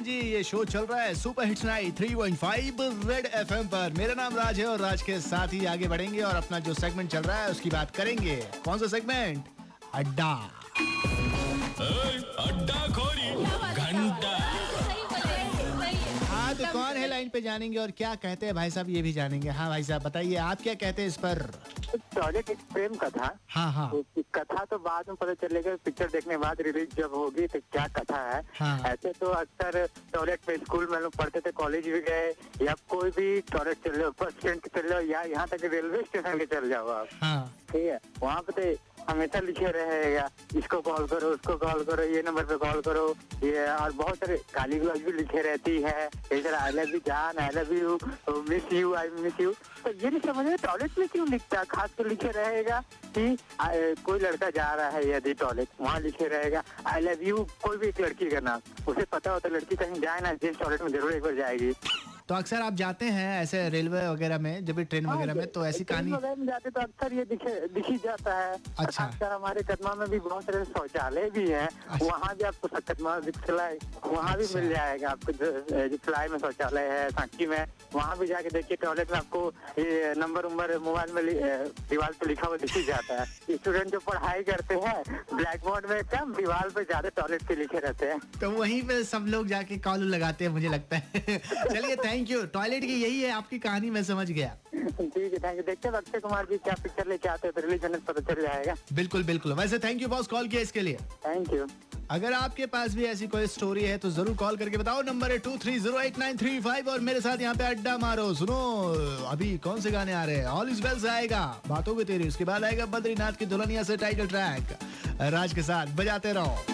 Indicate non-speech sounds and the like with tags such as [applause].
जी, ये शो चल रहा है super hit night three point five red F M पर। मेरा नाम राज है और राज के साथ ही आगे बढ़ेंगे और अपना जो सेगमेंट चल रहा है, उसकी बात करेंगे। कौन सा सेगमेंट अड्डा। लाइन पे जानेंगे और क्या कहते हैं भाई साहब ये भी जानेंगे। हाँ भाई साहब बताइए आप क्या कहते हैं इस पर? टॉयलेट एक प्रेम कथा। हाँ हाँ। तो कथा तो बाद में पता चलेगा पिक्चर देखने के बाद रिलीज़ जब होगी तो क्या कथा है? हाँ। ऐसे तो अक्सर टॉयलेट में स्कूल में लोग पढ़ते थे कॉलेज भी गए या कोई भी टॉयलेट चल जाओ बस स्टैंड चल जाओ या यहाँ तक रेलवे स्टेशन के चल जाओ आप। हाँ। ठीक है? वहाँ पे तो हमेशा लिखे रहेगा। इसको कॉल करो, उसको कॉल करो, ये नंबर पे कॉल करो। ये और बहुत सारे गाली गलौज भी लिखे रहती है। इधर आई लव यू जान I love you miss you I miss you तो ये नहीं समझ में टॉयलेट में क्यों लिखता खास कर लिखे रहेगा कि कोई लड़का जा रहा है यदि टॉयलेट वहाँ लिखे रहेगा आई लव यू कोई भी एक लड़की का नाम। उसे पता होता लड़की कहीं जाए ना जिस टॉयलेट में ज़रूर एक बार जाएगी। तो अक्सर आप जाते हैं ऐसे रेलवे वगैरह में जब भी ट्रेन वगैरह में तो ऐसी कहानी में जाते तो अक्सर ये दिखे दिख ही जाता है अच्छा। खासकर हमारे कदमा में भी बहुत सारे शौचालय भी है अच्छा। वहाँ भी आपको कदमा सिलाई वहाँ भी अच्छा। मिल जाएगा आपको जो जो में शौचालय है सांची में वहाँ भी जाके देखिए टॉयलेट में आपको ये नंबर उम्बर मोबाइल में दीवार पे लिखा हुआ दिखी जाता है स्टूडेंट जो पढ़ाई करते हैं ब्लैक बोर्ड में कम दीवार पे ज़्यादा टॉयलेट पे लिखे रहते हैं तो वहीं पे सब लोग जाके कॉल लगाते हैं मुझे लगता है [laughs] चलिए थैंक यू टॉयलेट की यही है आपकी कहानी मैं समझ गया। ठीक है थैंक यू देखते हैं अक्षय कुमार जी क्या पिक्चर लेके आते हैं तो रिलीज़ पता चल जाएगा। बिल्कुल बिल्कुल। वैसे थैंक यू बॉस कॉल किया इसके लिए। थैंक यू अगर आपके पास भी ऐसी कोई स्टोरी है तो ज़रूर कॉल करके बताओ। नंबर है two three zero eight nine three five और मेरे साथ यहाँ पे अड्डा मारो। सुनो अभी कौन से गाने आ रहे हैं? ऑल इज़ वेल से आएगा। बातों की तेरी उसके बाद आएगा बद्रीनाथ की दुल्हनिया से टाइटल ट्रैक राज के साथ बजाते रहो।